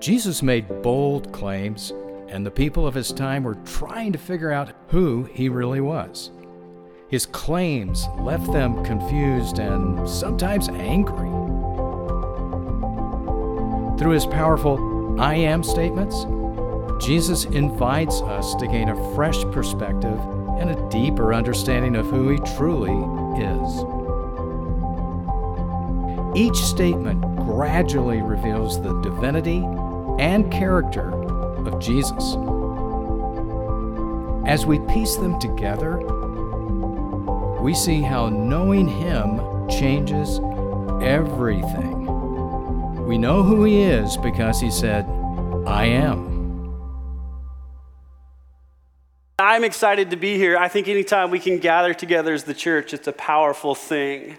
Jesus made bold claims, and the people of his time were trying to figure out who he really was. His claims left them confused and sometimes angry. Through his powerful I am statements, Jesus invites us to gain a fresh perspective and a deeper understanding of who he truly is. Each statement gradually reveals the divinity and character of Jesus. As we piece them together, we see how knowing Him changes everything. We know who He is because He said, I am. I'm excited to be here. I think anytime we can gather together as the church, it's a powerful thing.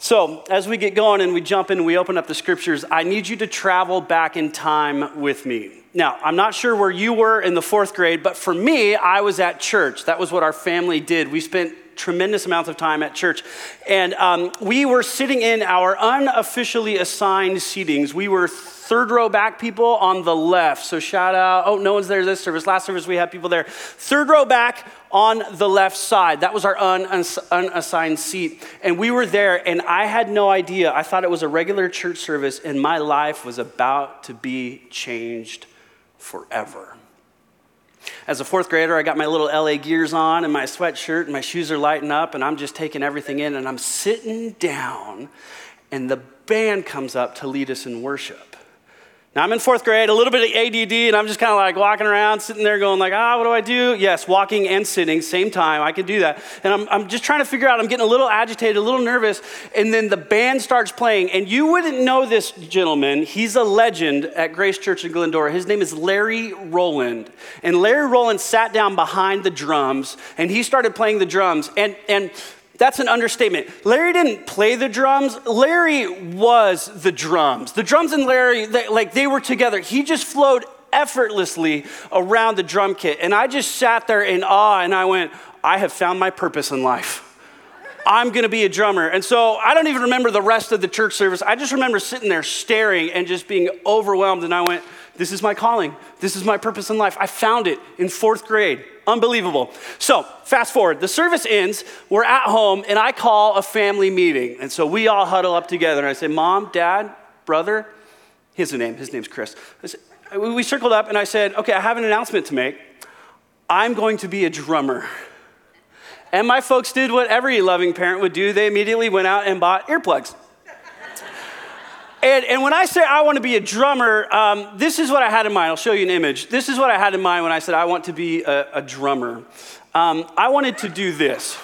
So, as we get going and we jump in and we open up the scriptures, I need you to travel back in time with me. Now, I'm not sure where you were in the fourth grade, but for me, I was at church. That was what our family did. We spent tremendous amounts of time at church. And um, we were sitting in our unofficially assigned seatings. We were third row back people on the left. So shout out. Oh, no one's there this service. Last service we had people there. Third row back on the left side. That was our unassigned seat. And we were there, and I had no idea. I thought it was a regular church service, and my life was about to be changed forever. As a fourth grader, I got my little LA gears on and my sweatshirt, and my shoes are lighting up, and I'm just taking everything in, and I'm sitting down, and the band comes up to lead us in worship. Now I'm in fourth grade, a little bit of ADD, and I'm just kind of like walking around, sitting there going like, ah, what do I do? Yes, walking and sitting, same time, I can do that. And I'm, I'm just trying to figure out, I'm getting a little agitated, a little nervous, and then the band starts playing, and you wouldn't know this gentleman. He's a legend at Grace Church in Glendora. His name is Larry Roland. And Larry Roland sat down behind the drums, and he started playing the drums. And, and that's an understatement. Larry didn't play the drums. Larry was the drums. The drums and Larry, they, like they were together. He just flowed effortlessly around the drum kit. And I just sat there in awe and I went, I have found my purpose in life. I'm gonna be a drummer. And so I don't even remember the rest of the church service. I just remember sitting there staring and just being overwhelmed. And I went, This is my calling. This is my purpose in life. I found it in fourth grade. Unbelievable. So, fast forward. The service ends. We're at home, and I call a family meeting. And so we all huddle up together, and I say, Mom, Dad, brother, here's the name. His name's Chris. Said, we circled up, and I said, Okay, I have an announcement to make. I'm going to be a drummer. And my folks did what every loving parent would do. They immediately went out and bought earplugs. And, and when I say I want to be a drummer, um, this is what I had in mind. I'll show you an image. This is what I had in mind when I said I want to be a, a drummer. Um, I wanted to do this.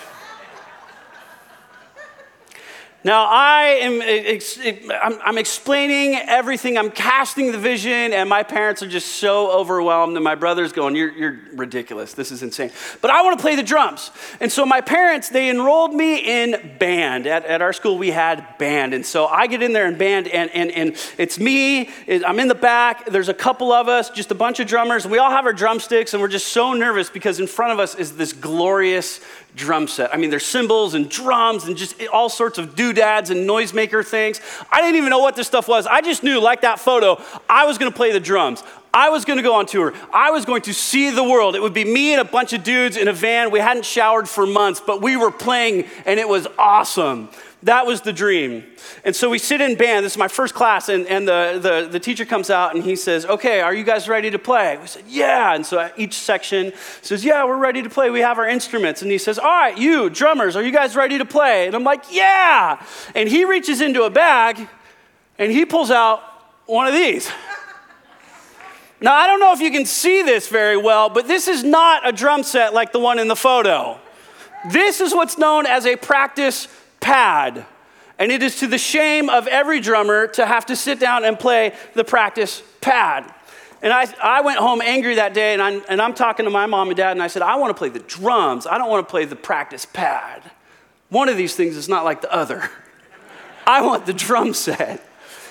Now, I am eh, ex- eh, I'm, I'm explaining everything, I'm casting the vision, and my parents are just so overwhelmed, and my brother's going, you're, you're ridiculous, this is insane. But I want to play the drums. And so my parents, they enrolled me in band. At, at our school, we had band. And so I get in there in band, and, and, and it's me, I'm in the back, there's a couple of us, just a bunch of drummers. We all have our drumsticks, and we're just so nervous because in front of us is this glorious drum set. I mean, there's cymbals and drums and just all sorts of doodads and noisemaker things. I didn't even know what this stuff was. I just knew, like that photo, I was going to play the drums. I was going to go on tour. I was going to see the world. It would be me and a bunch of dudes in a van. We hadn't showered for months, but we were playing and it was awesome. That was the dream. And so we sit in band. This is my first class, and, and the, the, the teacher comes out and he says, Okay, are you guys ready to play? We said, Yeah. And so each section says, Yeah, we're ready to play. We have our instruments. And he says, All right, you, drummers, are you guys ready to play? And I'm like, Yeah. And he reaches into a bag and he pulls out one of these. Now, I don't know if you can see this very well, but this is not a drum set like the one in the photo. This is what's known as a practice pad. And it is to the shame of every drummer to have to sit down and play the practice pad. And I, I went home angry that day, and I'm, and I'm talking to my mom and dad, and I said, I want to play the drums. I don't want to play the practice pad. One of these things is not like the other. I want the drum set.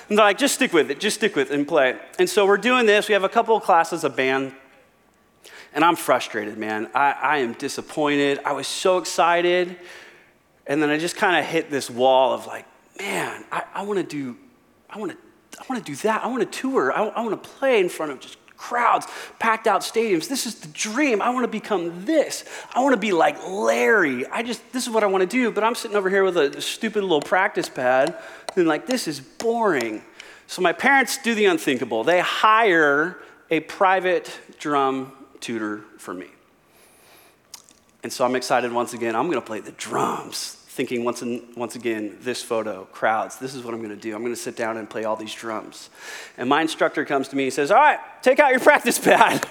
And they're like, just stick with it, just stick with it and play. And so we're doing this. We have a couple of classes of band. And I'm frustrated, man. I, I am disappointed. I was so excited. And then I just kind of hit this wall of like, man, I, I want to do, I want to I want to do that. I want to tour. I, I want to play in front of just crowds, packed out stadiums. This is the dream. I want to become this. I want to be like Larry. I just, this is what I want to do. But I'm sitting over here with a stupid little practice pad and like, this is boring. So my parents do the unthinkable. They hire a private drum tutor for me. And so I'm excited once again. I'm going to play the drums thinking once, and, once again, this photo, crowds, this is what I'm going to do. I'm going to sit down and play all these drums. And my instructor comes to me and says, All right, take out your practice pad.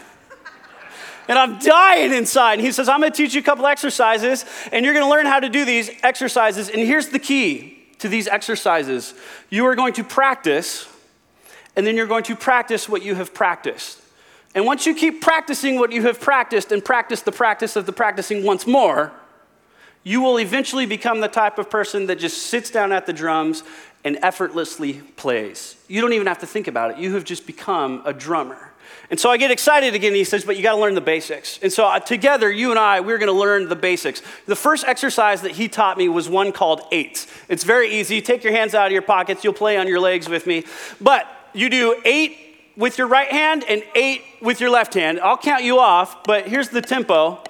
and I'm dying inside. And he says, I'm going to teach you a couple exercises, and you're going to learn how to do these exercises. And here's the key to these exercises you are going to practice, and then you're going to practice what you have practiced. And once you keep practicing what you have practiced and practice the practice of the practicing once more, you will eventually become the type of person that just sits down at the drums and effortlessly plays. You don't even have to think about it. You have just become a drummer. And so I get excited again. He says, But you got to learn the basics. And so uh, together, you and I, we're going to learn the basics. The first exercise that he taught me was one called eight. It's very easy. Take your hands out of your pockets. You'll play on your legs with me. But you do eight with your right hand and eight with your left hand. I'll count you off, but here's the tempo.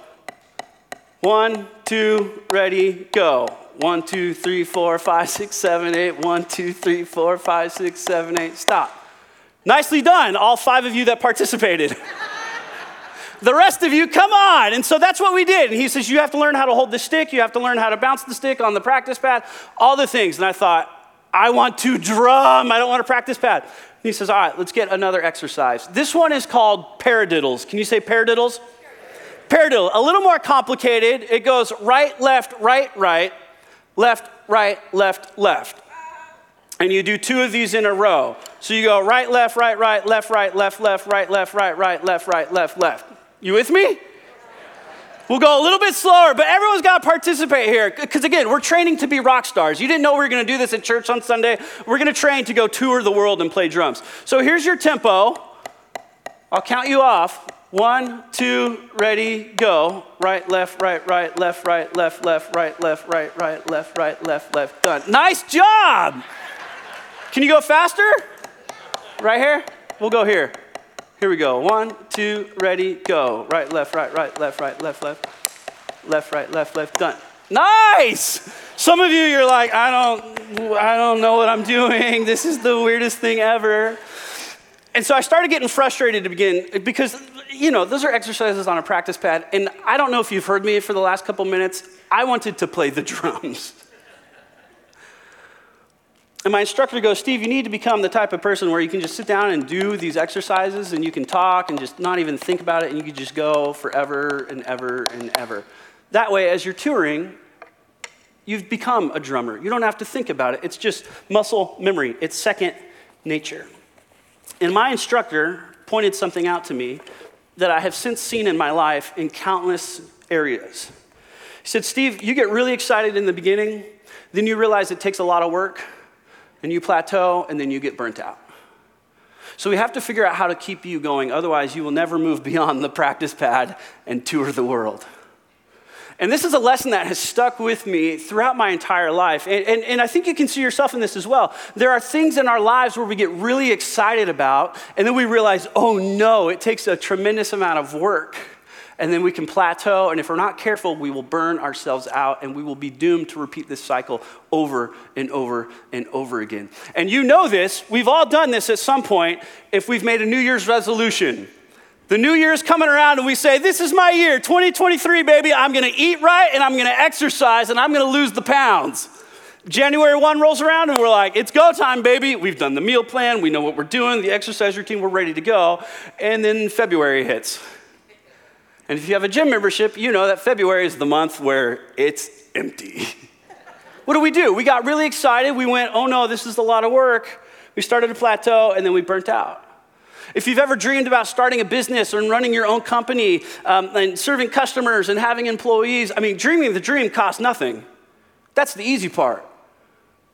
One, two, ready, go. One, two, three, four, five, six, seven, eight. One, two, three, four, five, six, seven, eight. Stop. Nicely done, all five of you that participated. the rest of you, come on. And so that's what we did. And he says, You have to learn how to hold the stick, you have to learn how to bounce the stick on the practice pad, all the things. And I thought, I want to drum, I don't want a practice pad. He says, All right, let's get another exercise. This one is called paradiddles. Can you say paradiddles? Paradiddle, a little more complicated. It goes right, left, right, right, left, right, left, left. And you do two of these in a row. So you go right, left, right, right, left, right, left, left, right, left, right, right, left, right, left, left. You with me? We'll go a little bit slower, but everyone's got to participate here. Because again, we're training to be rock stars. You didn't know we were going to do this at church on Sunday. We're going to train to go tour the world and play drums. So here's your tempo. I'll count you off. One, two, ready, go. Right, left, right, right, left, right, left, left, right, left, right, right, left, right, left, left. Done. Nice job. Can you go faster? Right here? We'll go here. Here we go. One, two, ready, go. Right, left, right, right, left, right, left, left. Left, right, left, left. Done. Nice. Some of you, you're like, I don't, I don't know what I'm doing. This is the weirdest thing ever. And so I started getting frustrated to begin because, you know, those are exercises on a practice pad. And I don't know if you've heard me for the last couple minutes. I wanted to play the drums. And my instructor goes, Steve, you need to become the type of person where you can just sit down and do these exercises and you can talk and just not even think about it and you can just go forever and ever and ever. That way, as you're touring, you've become a drummer. You don't have to think about it. It's just muscle memory, it's second nature. And my instructor pointed something out to me that I have since seen in my life in countless areas. He said, Steve, you get really excited in the beginning, then you realize it takes a lot of work, and you plateau, and then you get burnt out. So we have to figure out how to keep you going, otherwise, you will never move beyond the practice pad and tour the world. And this is a lesson that has stuck with me throughout my entire life. And, and, and, I think you can see yourself in this as well. There are things in our lives where we get really excited about, and then we realize, oh no, it takes a tremendous amount of work. And then we can plateau, and if we're not careful, we will burn ourselves out, and we will be doomed to repeat this cycle over and over and over again. And you know this, we've all done this at some point if we've made a New Year's resolution. The new year is coming around and we say, This is my year, 2023, baby. I'm to eat right and I'm to exercise and I'm to lose the pounds. January 1 rolls around and we're like, It's go time, baby. We've done the meal plan, we know what we're doing, the exercise routine, we're ready to go. And then February hits. And if you have a gym membership, you know that February is the month where it's empty. what do we do? We got really excited. We went, Oh no, this is a lot of work. We started a plateau and then we burnt out. If you've ever dreamed about starting a business or running your own company um, and serving customers and having employees, I mean, dreaming the dream costs nothing. That's the easy part.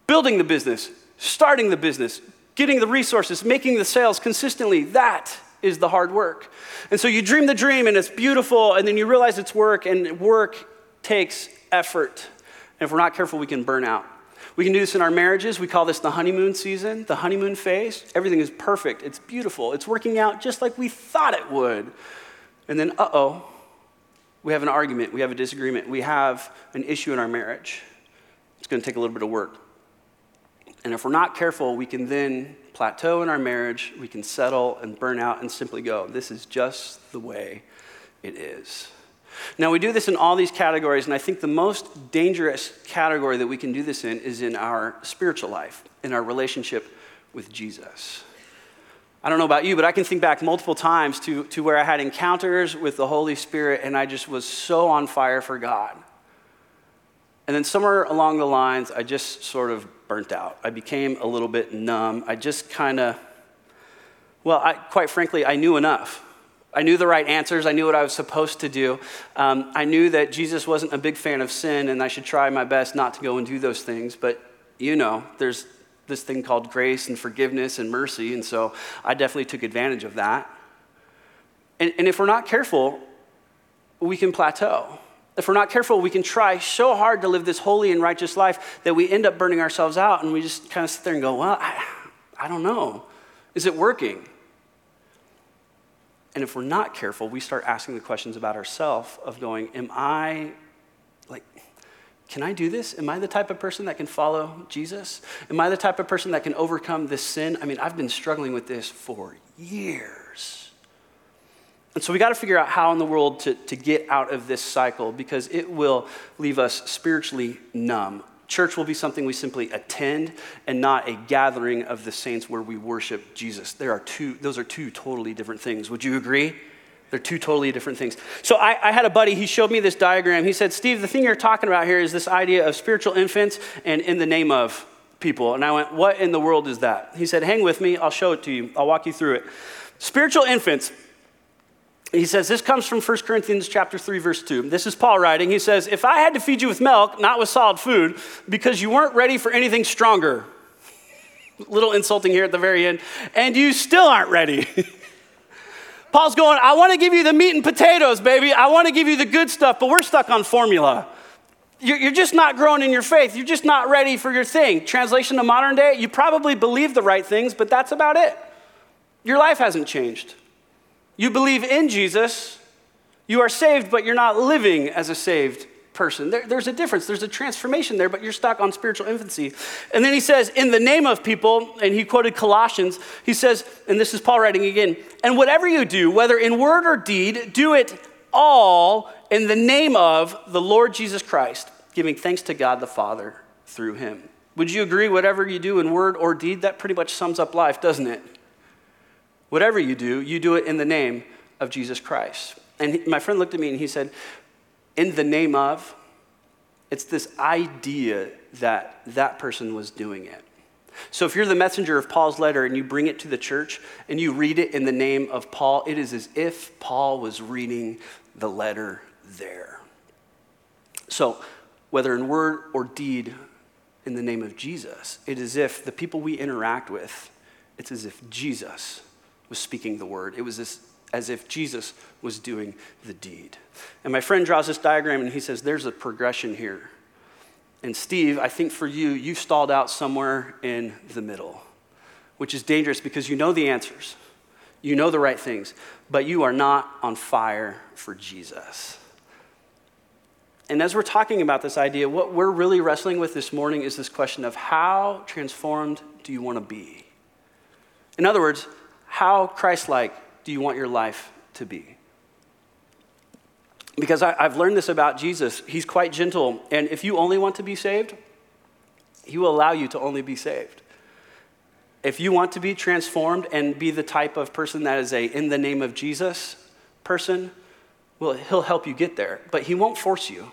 Building the business, starting the business, getting the resources, making the sales consistently, that is the hard work. And so you dream the dream and it's beautiful, and then you realize it's work, and work takes effort. And if we're not careful, we can burn out. We can do this in our marriages. We call this the honeymoon season, the honeymoon phase. Everything is perfect, it's beautiful, it's working out just like we thought it would. And then, uh oh, we have an argument, we have a disagreement, we have an issue in our marriage. It's going to take a little bit of work. And if we're not careful, we can then plateau in our marriage, we can settle and burn out and simply go, this is just the way it is. Now, we do this in all these categories, and I think the most dangerous category that we can do this in is in our spiritual life, in our relationship with Jesus. I don't know about you, but I can think back multiple times to, to where I had encounters with the Holy Spirit and I just was so on fire for God. And then somewhere along the lines, I just sort of burnt out. I became a little bit numb. I just kind of, well, I, quite frankly, I knew enough. I knew the right answers. I knew what I was supposed to do. Um, I knew that Jesus wasn't a big fan of sin and I should try my best not to go and do those things. But you know, there's this thing called grace and forgiveness and mercy. And so I definitely took advantage of that. And, and if we're not careful, we can plateau. If we're not careful, we can try so hard to live this holy and righteous life that we end up burning ourselves out and we just kind of sit there and go, well, I, I don't know. Is it working? And if we're not careful, we start asking the questions about ourselves of going, Am I like, can I do this? Am I the type of person that can follow Jesus? Am I the type of person that can overcome this sin? I mean, I've been struggling with this for years. And so we got to figure out how in the world to, to get out of this cycle because it will leave us spiritually numb. Church will be something we simply attend and not a gathering of the saints where we worship Jesus. There are two, those are two totally different things. Would you agree? They're two totally different things. So I, I, had a buddy, he showed me this diagram. He said, Steve, the thing you're talking about here is this idea of spiritual infants and in the name of people. And I went, What in the world is that? He said, Hang with me, I'll show it to you, I'll walk you through it. Spiritual infants. He says, this comes from 1 Corinthians chapter 3, verse 2. This is Paul writing. He says, If I had to feed you with milk, not with solid food, because you weren't ready for anything stronger, little insulting here at the very end, and you still aren't ready. Paul's going, I want to give you the meat and potatoes, baby. I want to give you the good stuff, but we're stuck on formula. You're, you're just not growing in your faith. You're just not ready for your thing. Translation to modern day, you probably believe the right things, but that's about it. Your life hasn't changed. You believe in Jesus, you are saved, but you're not living as a saved person. There, there's a difference. There's a transformation there, but you're stuck on spiritual infancy. And then he says, in the name of people, and he quoted Colossians, he says, and this is Paul writing again, and whatever you do, whether in word or deed, do it all in the name of the Lord Jesus Christ, giving thanks to God the Father through him. Would you agree, whatever you do in word or deed, that pretty much sums up life, doesn't it? Whatever you do, you do it in the name of Jesus Christ. And my friend looked at me and he said, in the name of, it's this idea that that person was doing it. So if you're the messenger of Paul's letter and you bring it to the church and you read it in the name of Paul, it is as if Paul was reading the letter there. So whether in word or deed in the name of Jesus, it is as if the people we interact with, it's as if Jesus was speaking the word. It was as, as if Jesus was doing the deed. And my friend draws this diagram and he says, There's a progression here. And Steve, I think for you, you stalled out somewhere in the middle, which is dangerous because you know the answers, you know the right things, but you are not on fire for Jesus. And as we're talking about this idea, what we're really wrestling with this morning is this question of how transformed do you want to be? In other words, how Christ like do you want your life to be? Because I, have learned this about Jesus. He's quite gentle. And if you only want to be saved, He will allow you to only be saved. If you want to be transformed and be the type of person that is a in the name of Jesus person, well, He'll help you get there. But He won't force you.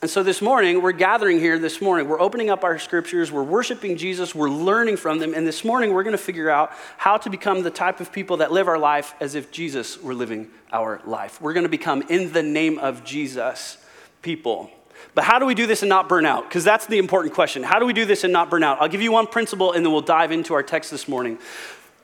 And so this morning, we're gathering here this morning. We're opening up our scriptures, we're worshiping Jesus, we're learning from them. And this morning, we're going to figure out how to become the type of people that live our life as if Jesus were living our life. We're going to become, in the name of Jesus, people. But how do we do this and not burn out? Because that's the important question. How do we do this and not burn out? I'll give you one principle and then we'll dive into our text this morning.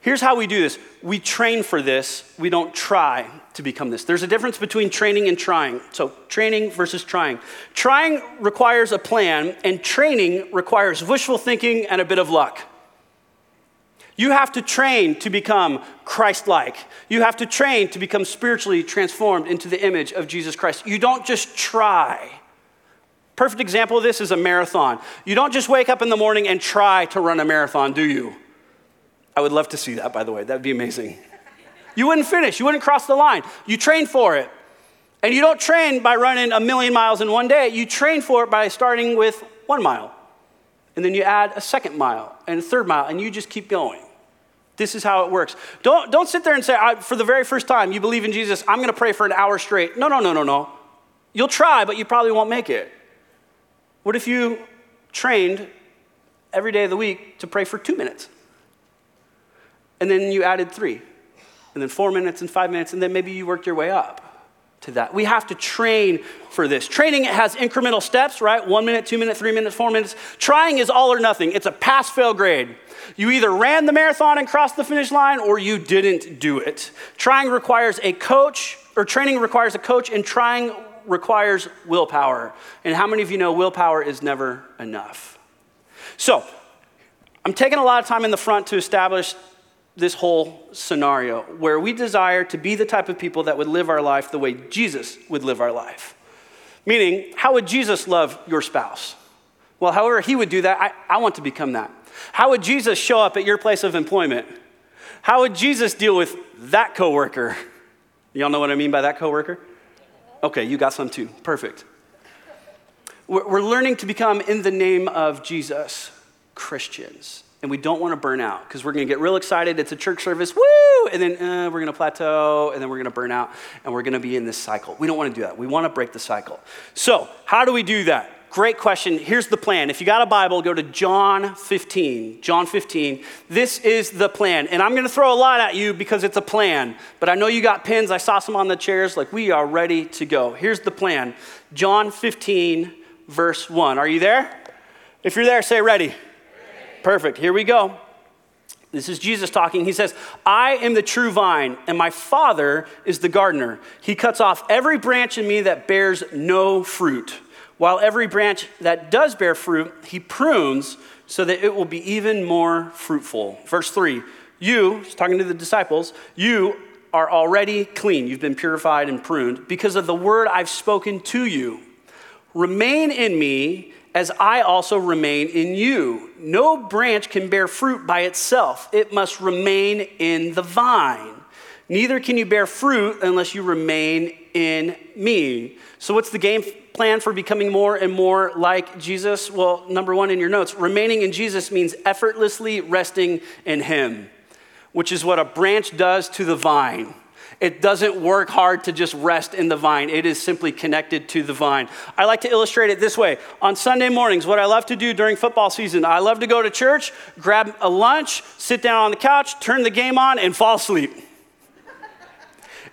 Here's how we do this we train for this, we don't try to become this. There's a difference between training and trying. So, training versus trying. Trying requires a plan, and training requires wishful thinking and a bit of luck. You have to train to become Christ like. You have to train to become spiritually transformed into the image of Jesus Christ. You don't just try. Perfect example of this is a marathon. You don't just wake up in the morning and try to run a marathon, do you? I would love to see that, by the way. That would be amazing. You wouldn't finish, you wouldn't cross the line. You train for it. And you don't train by running a million miles in one day, you train for it by starting with one mile. And then you add a second mile and a third mile, and you just keep going. This is how it works. Don't, don't sit there and say, for the very first time, you believe in Jesus, I'm going to pray for an hour straight. No, no, no, no, no. You'll try, but you probably won't make it. What if you trained every day of the week to pray for two minutes? and then you added three, and then four minutes and five minutes, and then maybe you worked your way up to that. We have to train for this. Training has incremental steps, right? One minute, two minutes, three minutes, four minutes. Trying is all or nothing, it's a pass fail grade. You either ran the marathon and crossed the finish line or you didn't do it. Trying requires a coach, or training requires a coach, and trying requires willpower. And how many of you know willpower is never enough? So, I'm taking a lot of time in the front to establish this whole scenario where we desire to be the type of people that would live our life the way Jesus would live our life. Meaning, how would Jesus love your spouse? Well, however he would do that, I, I want to become that. How would Jesus show up at your place of employment? How would Jesus deal with that coworker? Y'all know what I mean by that coworker? Okay, you got some too. Perfect. We're learning to become, in the name of Jesus, Christians and we don't want to burn out because we're going to get real excited. It's a church service, woo! And then uh, we're going to plateau, and then we're going to burn out, and we're going to be in this cycle. We don't want to do that. We want to break the cycle. So, how do we do that? Great question. Here's the plan. If you got a Bible, go to John 15. John 15. This is the plan. And I'm going to throw a lot at you because it's a plan. But I know you got pins. I saw some on the chairs. Like, we are ready to go. Here's the plan John 15, verse 1. Are you there? If you're there, say ready. Perfect. Here we go. This is Jesus talking. He says, I am the true vine, and my Father is the gardener. He cuts off every branch in me that bears no fruit, while every branch that does bear fruit, he prunes so that it will be even more fruitful. Verse 3 You, he's talking to the disciples, you are already clean. You've been purified and pruned because of the word I've spoken to you. Remain in me as I also remain in you. No branch can bear fruit by itself, it must remain in the vine. Neither can you bear fruit unless you remain in me. So, what's the game plan for becoming more and more like Jesus? Well, number one in your notes remaining in Jesus means effortlessly resting in Him, which is what a branch does to the vine. It doesn't work hard to just rest in the vine. It is simply connected to the vine. I like to illustrate it this way. On Sunday mornings, what I love to do during football season, I love to go to church, grab a lunch, sit down on the couch, turn the game on, and fall asleep.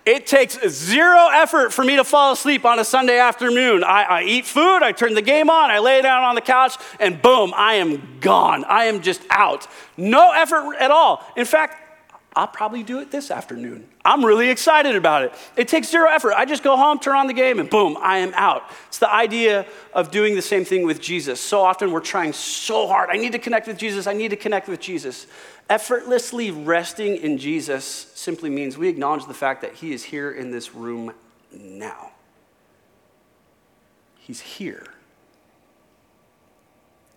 It takes zero effort for me to fall asleep on a Sunday afternoon. I, I, eat food, I turn the game on, I lay down on the couch, and boom, I am gone. I am just out. No effort at all. In fact, I'll probably do it this afternoon. I'm really excited about it. It takes zero effort. I just go home, turn on the game, and boom, I am out. It's the idea of doing the same thing with Jesus. So often we're trying so hard. I need to connect with Jesus. I need to connect with Jesus. Effortlessly resting in Jesus simply means we acknowledge the fact that He is here in this room now. He's here.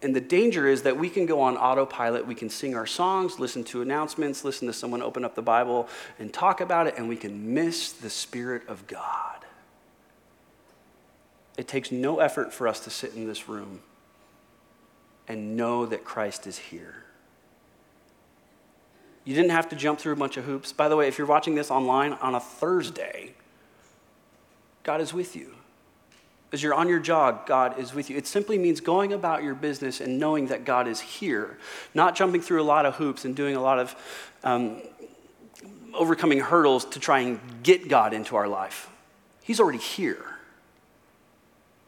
And the danger is that we can go on autopilot. We can sing our songs, listen to announcements, listen to someone open up the Bible and talk about it, and we can miss the Spirit of God. It takes no effort for us to sit in this room and know that Christ is here. You didn't have to jump through a bunch of hoops. By the way, if you're watching this online on a Thursday, God is with you. As you're on your jog, God is with you. It simply means going about your business and knowing that God is here, not jumping through a lot of hoops and doing a lot of um, overcoming hurdles to try and get God into our life. He's already here.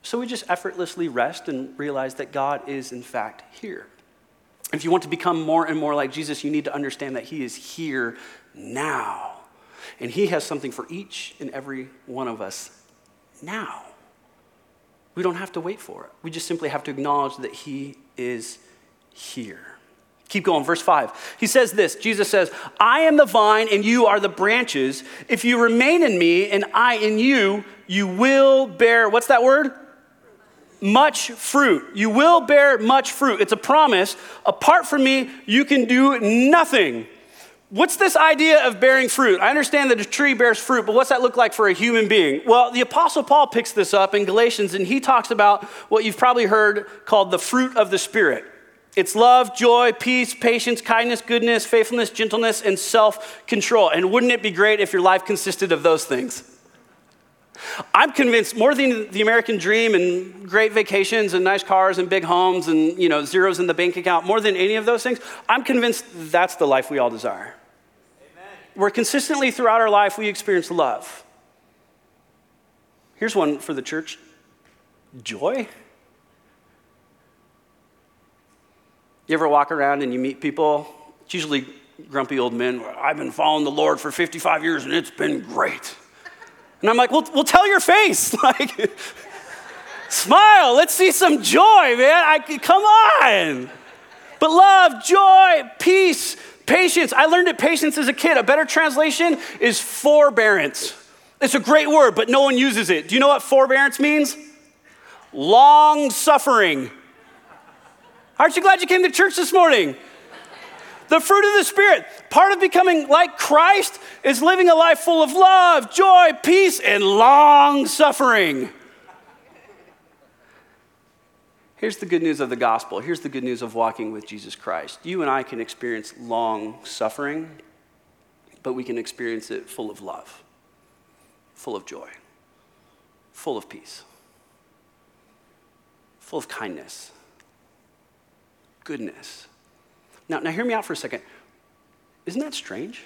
So we just effortlessly rest and realize that God is, in fact, here. If you want to become more and more like Jesus, you need to understand that He is here now. And He has something for each and every one of us now. We don't have to wait for it. We just simply have to acknowledge that He is here. Keep going, verse 5. He says this Jesus says, I am the vine and you are the branches. If you remain in me and I in you, you will bear, what's that word? Much fruit. You will bear much fruit. It's a promise. Apart from me, you can do nothing. What's this idea of bearing fruit? I understand that a tree bears fruit, but what's that look like for a human being? Well, the Apostle Paul picks this up in Galatians, and he talks about what you've probably heard called the fruit of the Spirit. It's love, joy, peace, patience, kindness, goodness, faithfulness, gentleness, and self control. And wouldn't it be great if your life consisted of those things? I'm convinced more than the American dream and great vacations and nice cars and big homes and you know zeros in the bank account, more than any of those things, I'm convinced that's the life we all desire. Amen. Where consistently throughout our life we experience love. Here's one for the church joy. You ever walk around and you meet people? It's usually grumpy old men. I've been following the Lord for 55 years and it's been great. And I'm like, well, well tell your face. Like, smile. Let's see some joy, man. I, come on. But love, joy, peace, patience. I learned that patience as a kid. A better translation is forbearance. It's a great word, but no one uses it. Do you know what forbearance means? Long suffering. Aren't you glad you came to church this morning? The fruit of the Spirit. Part of becoming like Christ is living a life full of love, joy, peace, and long suffering. Here's the good news of the gospel. Here's the good news of walking with Jesus Christ. You and I can experience long suffering, but we can experience it full of love, full of joy, full of peace, full of kindness, goodness, now, now hear me out for a second. Isn't that strange?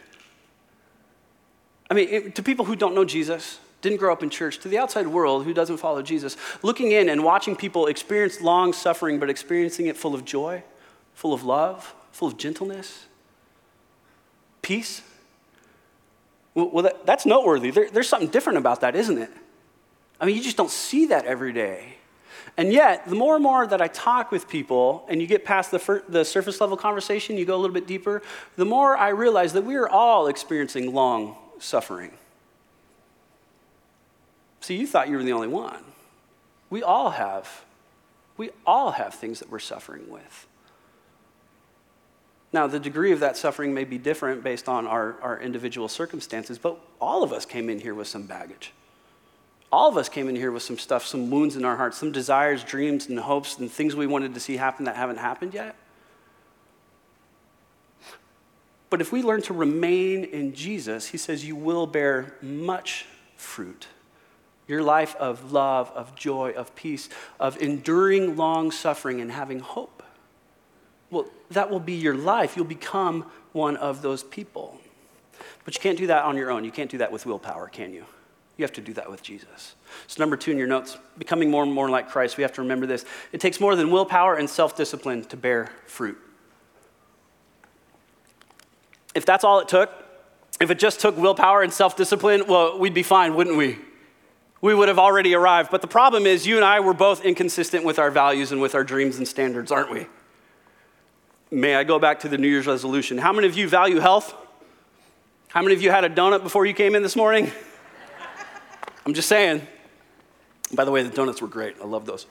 I mean, it, to people who don't know Jesus, didn't grow up in church, to the outside world who doesn't follow Jesus, looking in and watching people experience long suffering, but experiencing it full of joy, full of love, full of gentleness, peace. Well, that, that's noteworthy. There, there's something different about that, isn't it? I mean, you just don't see that every day. And yet, the more and more that I talk with people, and you get past the, fir- the surface level conversation, you go a little bit deeper, the more I realize that we are all experiencing long suffering. See, you thought you were the only one. We all have. We all have things that we're suffering with. Now, the degree of that suffering may be different based on our, our individual circumstances, but all of us came in here with some baggage all of us came in here with some stuff, some wounds in our hearts, some desires, dreams, and hopes, and things we wanted to see happen that haven't happened yet. But if we learn to remain in Jesus, he says, you will bear much fruit. Your life of love, of joy, of peace, of enduring long suffering and having hope. Well, that will be your life. You'll become one of those people. But you can't do that on your own. You can't do that with willpower, can you? You have to do that with Jesus. So, number two in your notes, becoming more and more like Christ, we have to remember this. It takes more than willpower and self discipline to bear fruit. If that's all it took, if it just took willpower and self discipline, well, we'd be fine, wouldn't we? We would have already arrived. But the problem is, you and I were both inconsistent with our values and with our dreams and standards, aren't we? May I go back to the New Year's resolution? How many of you value health? How many of you had a donut before you came in this morning? I'm just saying. By the way, the donuts were great. I love those.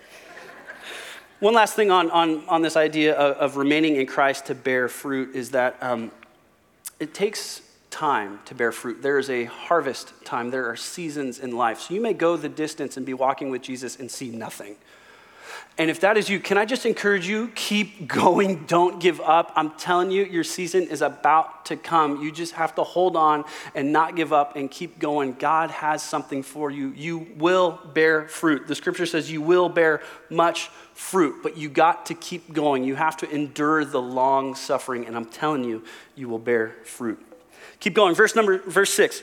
One last thing on, on, on this idea of, of remaining in Christ to bear fruit is that um, it takes time to bear fruit. There is a harvest time, there are seasons in life. So you may go the distance and be walking with Jesus and see nothing. And if that is you, can I just encourage you? Keep going. Don't give up. I'm telling you, your season is about to come. You just have to hold on and not give up and keep going. God has something for you. You will bear fruit. The scripture says you will bear much fruit, but you got to keep going. You have to endure the long suffering, and I'm telling you, you will bear fruit. Keep going. Verse number verse 6.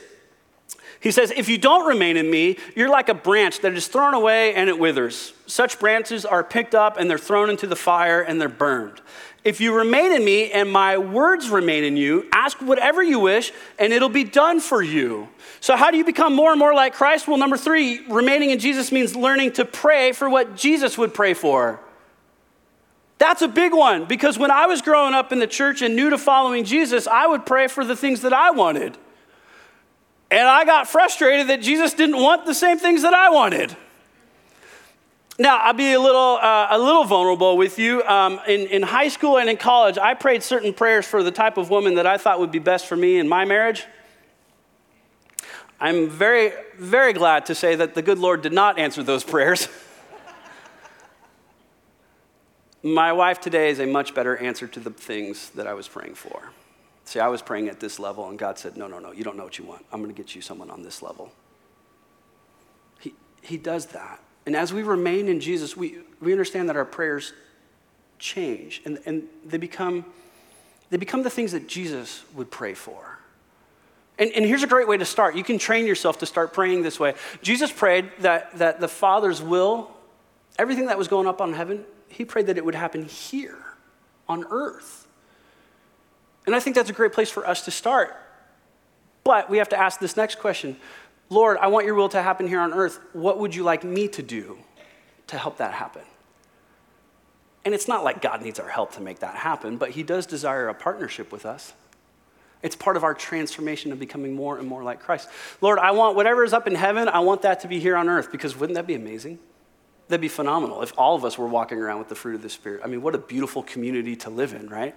He says, If you don't remain in me, you're like a branch that is thrown away and it withers. Such branches are picked up and they're thrown into the fire and they're burned. If you remain in me and my words remain in you, ask whatever you wish and it'll be done for you. So, how do you become more and more like Christ? Well, number three, remaining in Jesus means learning to pray for what Jesus would pray for. That's a big one because when I was growing up in the church and new to following Jesus, I would pray for the things that I wanted. And I got frustrated that Jesus didn't want the same things that I wanted. Now, I'll be a little, uh, a little vulnerable with you. Um, in, in high school and in college, I prayed certain prayers for the type of woman that I thought would be best for me in my marriage. I'm very, very glad to say that the good Lord did not answer those prayers. My wife today is a much better answer to the things that I was praying for. See, I was praying at this level, and God said, No, no, no, you don't know what you want. I'm going to get you someone on this level. He, he does that. And as we remain in Jesus, we, we understand that our prayers change and, and they, become, they become the things that Jesus would pray for. And, and here's a great way to start. You can train yourself to start praying this way. Jesus prayed that, that the Father's will, everything that was going up on heaven, he prayed that it would happen here on earth. And I think that's a great place for us to start. But we have to ask this next question Lord, I want your will to happen here on earth. What would you like me to do to help that happen? And it's not like God needs our help to make that happen, but He does desire a partnership with us. It's part of our transformation of becoming more and more like Christ. Lord, I want whatever is up in heaven, I want that to be here on earth because wouldn't that be amazing? That'd be phenomenal if all of us were walking around with the fruit of the Spirit. I mean, what a beautiful community to live in, right?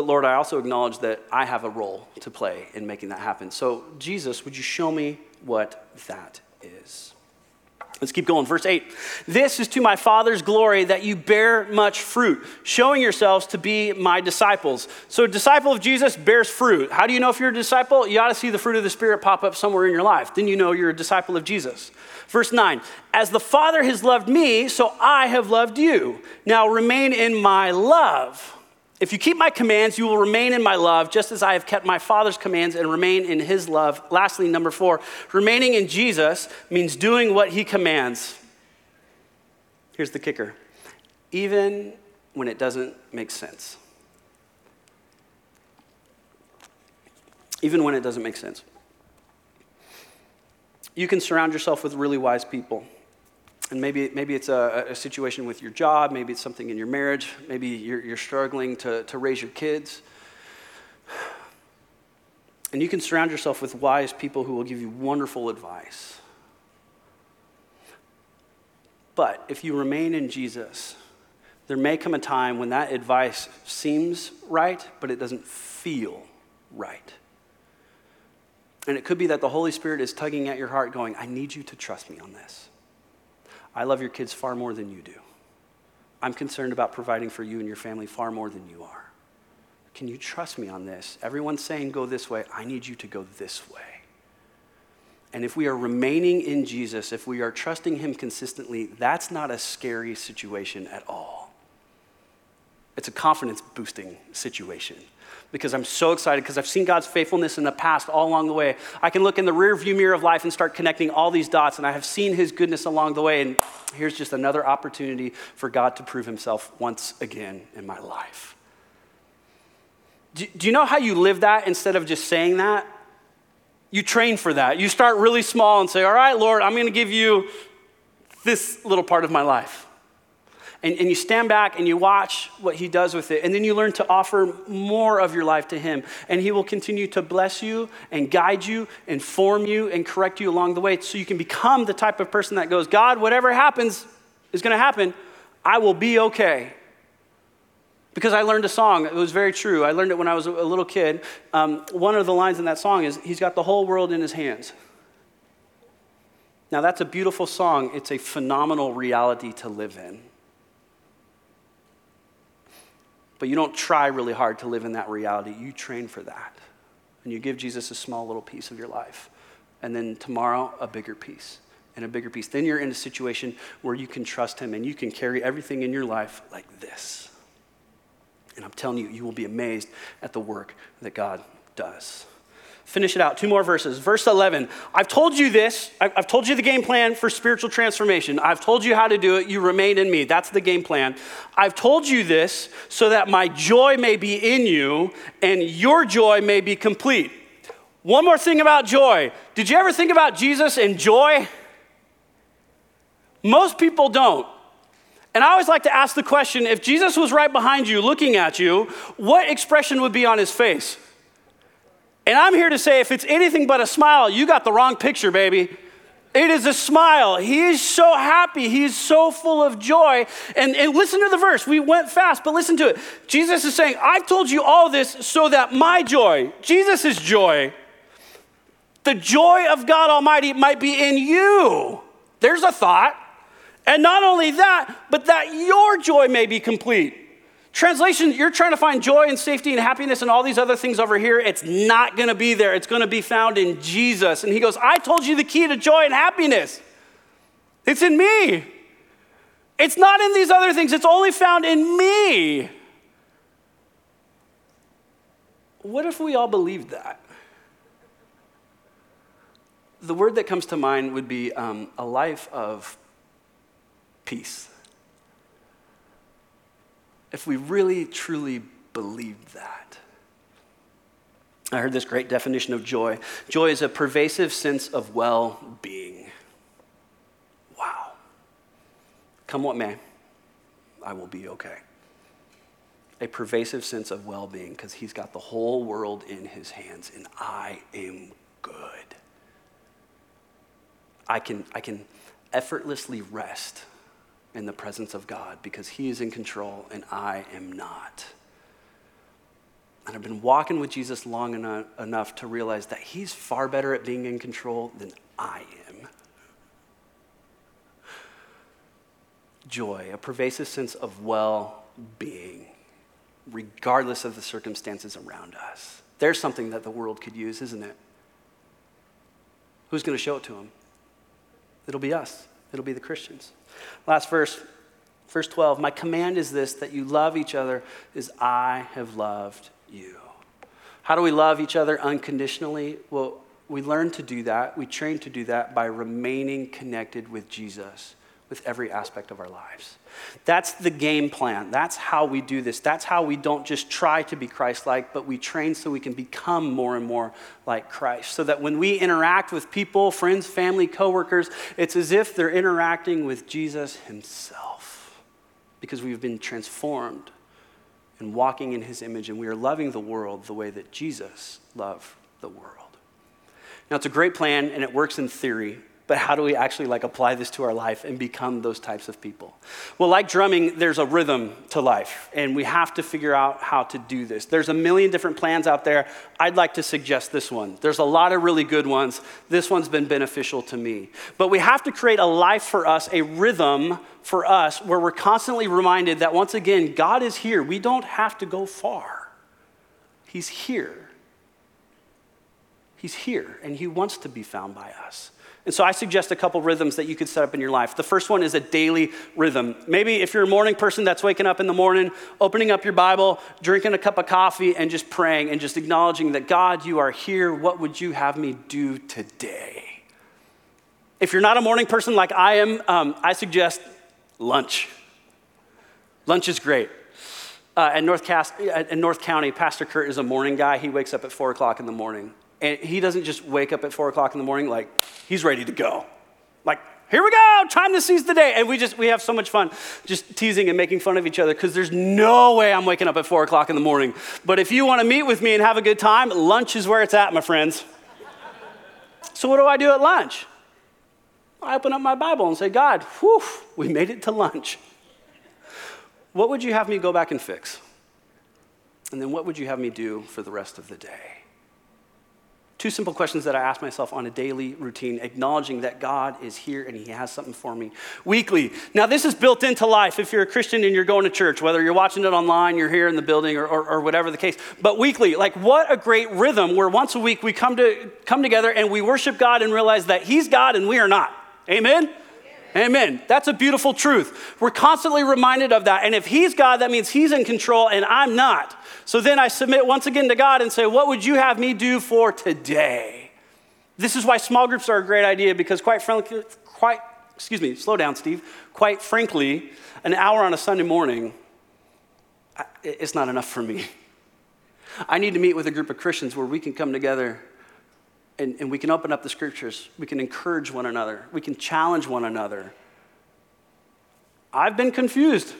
But Lord, I also acknowledge that I have a role to play in making that happen. So, Jesus, would you show me what that is? Let's keep going. Verse 8. This is to my Father's glory that you bear much fruit, showing yourselves to be my disciples. So, a disciple of Jesus bears fruit. How do you know if you're a disciple? You ought to see the fruit of the Spirit pop up somewhere in your life. Then you know you're a disciple of Jesus. Verse 9. As the Father has loved me, so I have loved you. Now remain in my love. If you keep my commands, you will remain in my love, just as I have kept my Father's commands and remain in his love. Lastly, number four, remaining in Jesus means doing what he commands. Here's the kicker even when it doesn't make sense. Even when it doesn't make sense. You can surround yourself with really wise people. And maybe, maybe it's a, a, situation with your job, maybe it's something in your marriage, maybe you're, you're struggling to, to raise your kids. And you can surround yourself with wise people who will give you wonderful advice. But if you remain in Jesus, there may come a time when that advice seems right, but it doesn't feel right. And it could be that the Holy Spirit is tugging at your heart, going, I need you to trust me on this. I love your kids far more than you do. I'm concerned about providing for you and your family far more than you are. Can you trust me on this? Everyone's saying go this way. I need you to go this way. And if we are remaining in Jesus, if we are trusting Him consistently, that's not a scary situation at all. It's a confidence boosting situation because I'm so excited because I've seen God's faithfulness in the past all along the way. I can look in the rear view mirror of life and start connecting all these dots, and I have seen His goodness along the way. And here's just another opportunity for God to prove Himself once again in my life. Do, do you know how you live that instead of just saying that? You train for that. You start really small and say, All right, Lord, I'm going to give you this little part of my life and, and you stand back and you watch what he does with it. And then you learn to offer more of your life to him. And he will continue to bless you and guide you and form you and correct you along the way so you can become the type of person that goes, God, whatever happens is going to happen. I will be okay. Because I learned a song, it was very true. I learned it when I was a little kid. Um, one of the lines in that song is, He's got the whole world in His hands. Now, that's a beautiful song. It's a phenomenal reality to live in. But you don't try really hard to live in that reality. You train for that. And you give Jesus a small little piece of your life. And then tomorrow, a bigger piece and a bigger piece. Then you're in a situation where you can trust Him and you can carry everything in your life like this. And I'm telling you, you will be amazed at the work that God does. Finish it out. Two more verses. Verse 11. I've told you this. I've told you the game plan for spiritual transformation. I've told you how to do it. You remain in me. That's the game plan. I've told you this so that my joy may be in you and your joy may be complete. One more thing about joy. Did you ever think about Jesus and joy? Most people don't. And I always like to ask the question if Jesus was right behind you looking at you, what expression would be on his face? And I'm here to say if it's anything but a smile, you got the wrong picture, baby. It is a smile. He is so happy. He is so full of joy. And, and listen to the verse. We went fast, but listen to it. Jesus is saying, I've told you all this so that my joy, Jesus' joy, the joy of God Almighty might be in you. There's a thought. And not only that, but that your joy may be complete. Translation, you're trying to find joy and safety and happiness and all these other things over here. It's not going to be there. It's going to be found in Jesus. And he goes, I told you the key to joy and happiness. It's in me. It's not in these other things, it's only found in me. What if we all believed that? The word that comes to mind would be um, a life of peace if we really truly believed that. I heard this great definition of joy joy is a pervasive sense of well being. Wow. Come what may, I will be okay. A pervasive sense of well being because he's got the whole world in his hands and I am good. I can, I can effortlessly rest in the presence of God because He is in control and I am not. And I've been walking with Jesus long enough, enough to realize that He's far better at being in control than I am. Joy, a pervasive sense of well being, regardless of the circumstances around us. There's something that the world could use, isn't it? Who's going to show it to them? It'll be us, it'll be the Christians. Last verse, verse 12. My command is this that you love each other as I have loved you. How do we love each other unconditionally? Well, we learn to do that. We train to do that by remaining connected with Jesus with every aspect of our lives. That's the game plan. That's how we do this. That's how we don't just try to be Christ like, but we train so we can become more and more like Christ. So that when we interact with people, friends, family, coworkers, it's as if they're interacting with Jesus himself because we've been transformed and walking in his image and we are loving the world the way that Jesus loved the world. Now, it's a great plan and it works in theory, but how do we actually like apply this to our life and become those types of people? Well like drumming there's a rhythm to life and we have to figure out how to do this. There's a million different plans out there. I'd like to suggest this one. There's a lot of really good ones. This one's been beneficial to me. But we have to create a life for us a rhythm for us where we're constantly reminded that once again god is here. We don't have to go far. He's here. He's here and he wants to be found by us and so I suggest a couple rhythms that you could set up in your life. The first one is a daily rhythm. Maybe if you're a morning person that's waking up in the morning, opening up your Bible, drinking a cup of coffee, and just praying and just acknowledging that God, you are here. What would you have me do today? If you're not a morning person like I am, um, I suggest lunch. Lunch is great. Uh, at, North Cast, at North County, Pastor Kurt is a morning guy. He wakes up at 4 o'clock in the morning. And he doesn't just wake up at four o'clock in the morning like he's ready to go. Like, here we go, time to seize the day. And we just, we have so much fun just teasing and making fun of each other because there's no way I'm waking up at four o'clock in the morning. But if you want to meet with me and have a good time, lunch is where it's at, my friends. So what do I do at lunch? I open up my Bible and say, God, whew, we made it to lunch. What would you have me go back and fix? And then what would you have me do for the rest of the day? Two simple questions that I ask myself on a daily routine, acknowledging that God is here and He has something for me weekly. Now, this is built into life if you're a Christian and you're going to church, whether you're watching it online, you're here in the building, or, or, or whatever the case. But weekly, like what a great rhythm where once a week we come, to, come together and we worship God and realize that He's God and we are not. Amen? Amen. That's a beautiful truth. We're constantly reminded of that. And if He's God, that means He's in control and I'm not. So then I submit once again to God and say, What would you have me do for today? This is why small groups are a great idea because, quite frankly, quite, excuse me, slow down, Steve. Quite frankly, an hour on a Sunday morning, it's not enough for me. I need to meet with a group of Christians where we can come together and, and we can open up the scriptures. We can encourage one another. We can challenge one another. I've been confused.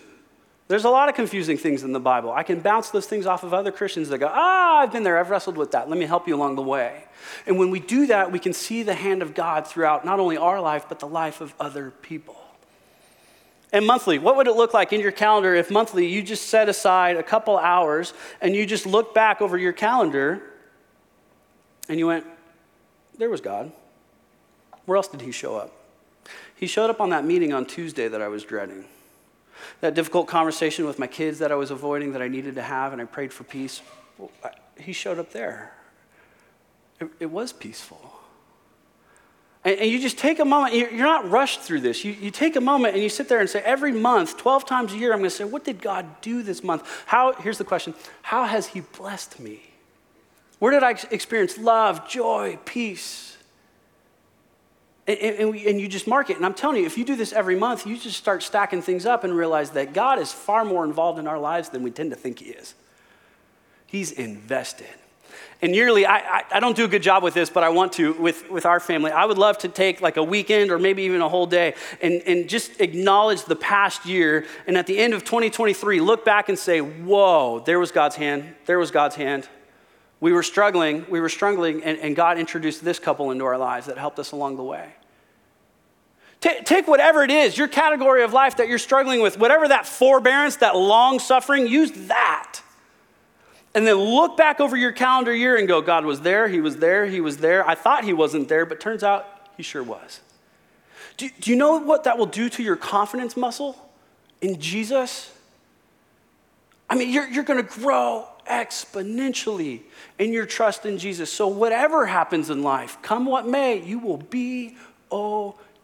There's a lot of confusing things in the Bible. I can bounce those things off of other Christians that go, ah, I've been there, I've wrestled with that. Let me help you along the way. And when we do that, we can see the hand of God throughout not only our life, but the life of other people. And monthly, what would it look like in your calendar if monthly you just set aside a couple hours and you just look back over your calendar and you went, there was God. Where else did he show up? He showed up on that meeting on Tuesday that I was dreading. That difficult conversation with my kids that I was avoiding that I needed to have, and I prayed for peace. Well, I, he showed up there. It, it was peaceful. And, and, you just take a moment, you're, you're not rushed through this. You, you take a moment and you sit there and say, every month, 12 times a year, I'm going to say, what did God do this month? How, here's the question How has He blessed me? Where did I experience love, joy, peace? And, and, and, you just mark it. And I'm telling you, if you do this every month, you just start stacking things up and realize that God is far more involved in our lives than we tend to think He is. He's invested. And yearly, I, I, I, don't do a good job with this, but I want to with, with our family. I would love to take like a weekend or maybe even a whole day and, and just acknowledge the past year. And at the end of 2023, look back and say, whoa, there was God's hand. There was God's hand. We were struggling, we were struggling, and, and God introduced this couple into our lives that helped us along the way. T- take whatever it is, your category of life that you're struggling with, whatever that forbearance, that long suffering, use that. And then look back over your calendar year and go, God was there, He was there, He was there. I thought He wasn't there, but turns out He sure was. Do, do you know what that will do to your confidence muscle in Jesus? I mean, you're, you're going to grow exponentially in your trust in Jesus. So, whatever happens in life, come what may, you will be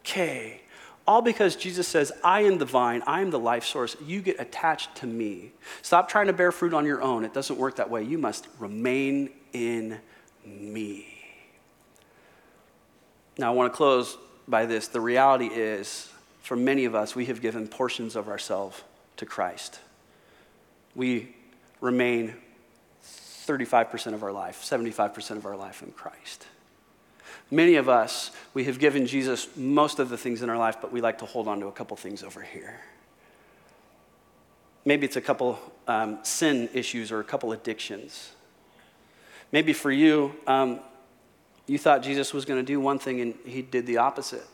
okay. All because Jesus says, I am the vine, I am the life source. You get attached to me. Stop trying to bear fruit on your own. It doesn't work that way. You must remain in me. Now, I want to close by this. The reality is, for many of us, we have given portions of ourselves to Christ. We remain 35% of our life, 75% of our life in Christ. Many of us, we have given Jesus most of the things in our life, but we like to hold on to a couple things over here. Maybe it's a couple um, sin issues or a couple addictions. Maybe for you, um, you thought Jesus was going to do one thing and he did the opposite.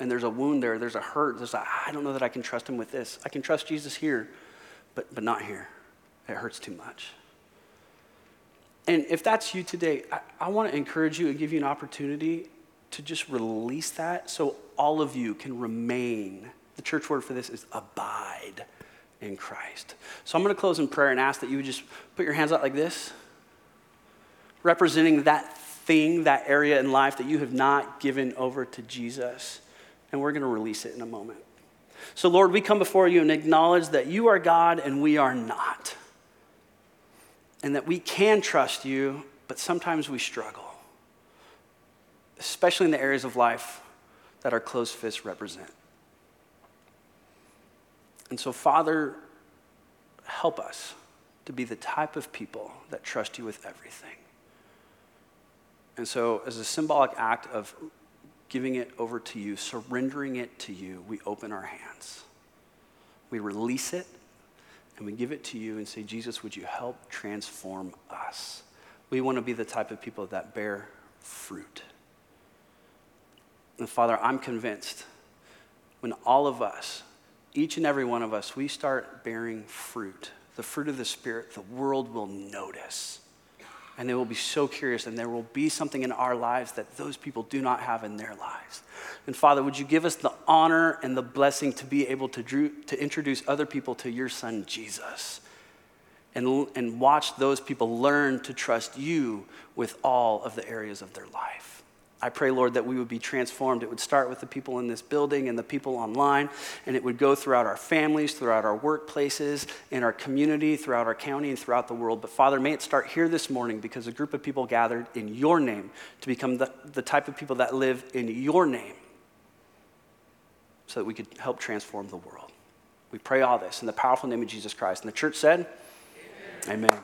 And there's a wound there, there's a hurt. There's a, I don't know that I can trust him with this. I can trust Jesus here, but, but not here. It hurts too much. And if that's you today, I, I want to encourage you and give you an opportunity to just release that so all of you can remain. The church word for this is abide in Christ. So I'm going to close in prayer and ask that you would just put your hands out like this, representing that thing, that area in life that you have not given over to Jesus. And we're going to release it in a moment. So, Lord, we come before you and acknowledge that you are God and we are not and that we can trust you, but sometimes we struggle, especially in the areas of life that our closed fists represent. And so, Father, help us to be the type of people that trust you with everything. And so, as a symbolic act of giving it over to you, surrendering it to you, we open our hands. We release it and we give it to you and say, Jesus, would you help transform us? We want to be the type of people that bear fruit. And Father, I'm convinced when all of us, each and every one of us, we start bearing fruit, the fruit of the Spirit, the world will notice. And they will be so curious, and there will be something in our lives that those people do not have in their lives. And Father, would you give us the honor and the blessing to be able to, drew, to introduce other people to your Son, Jesus, and, and watch those people learn to trust you with all of the areas of their life. I pray, Lord, that we would be transformed. It would start with the people in this building and the people online, and it would go throughout our families, throughout our workplaces, in our community, throughout our county, and throughout the world. But Father, may it start here this morning because a group of people gathered in your name to become the, the type of people that live in your name so that we could help transform the world. We pray all this in the powerful name of Jesus Christ. And the church said, Amen. Amen.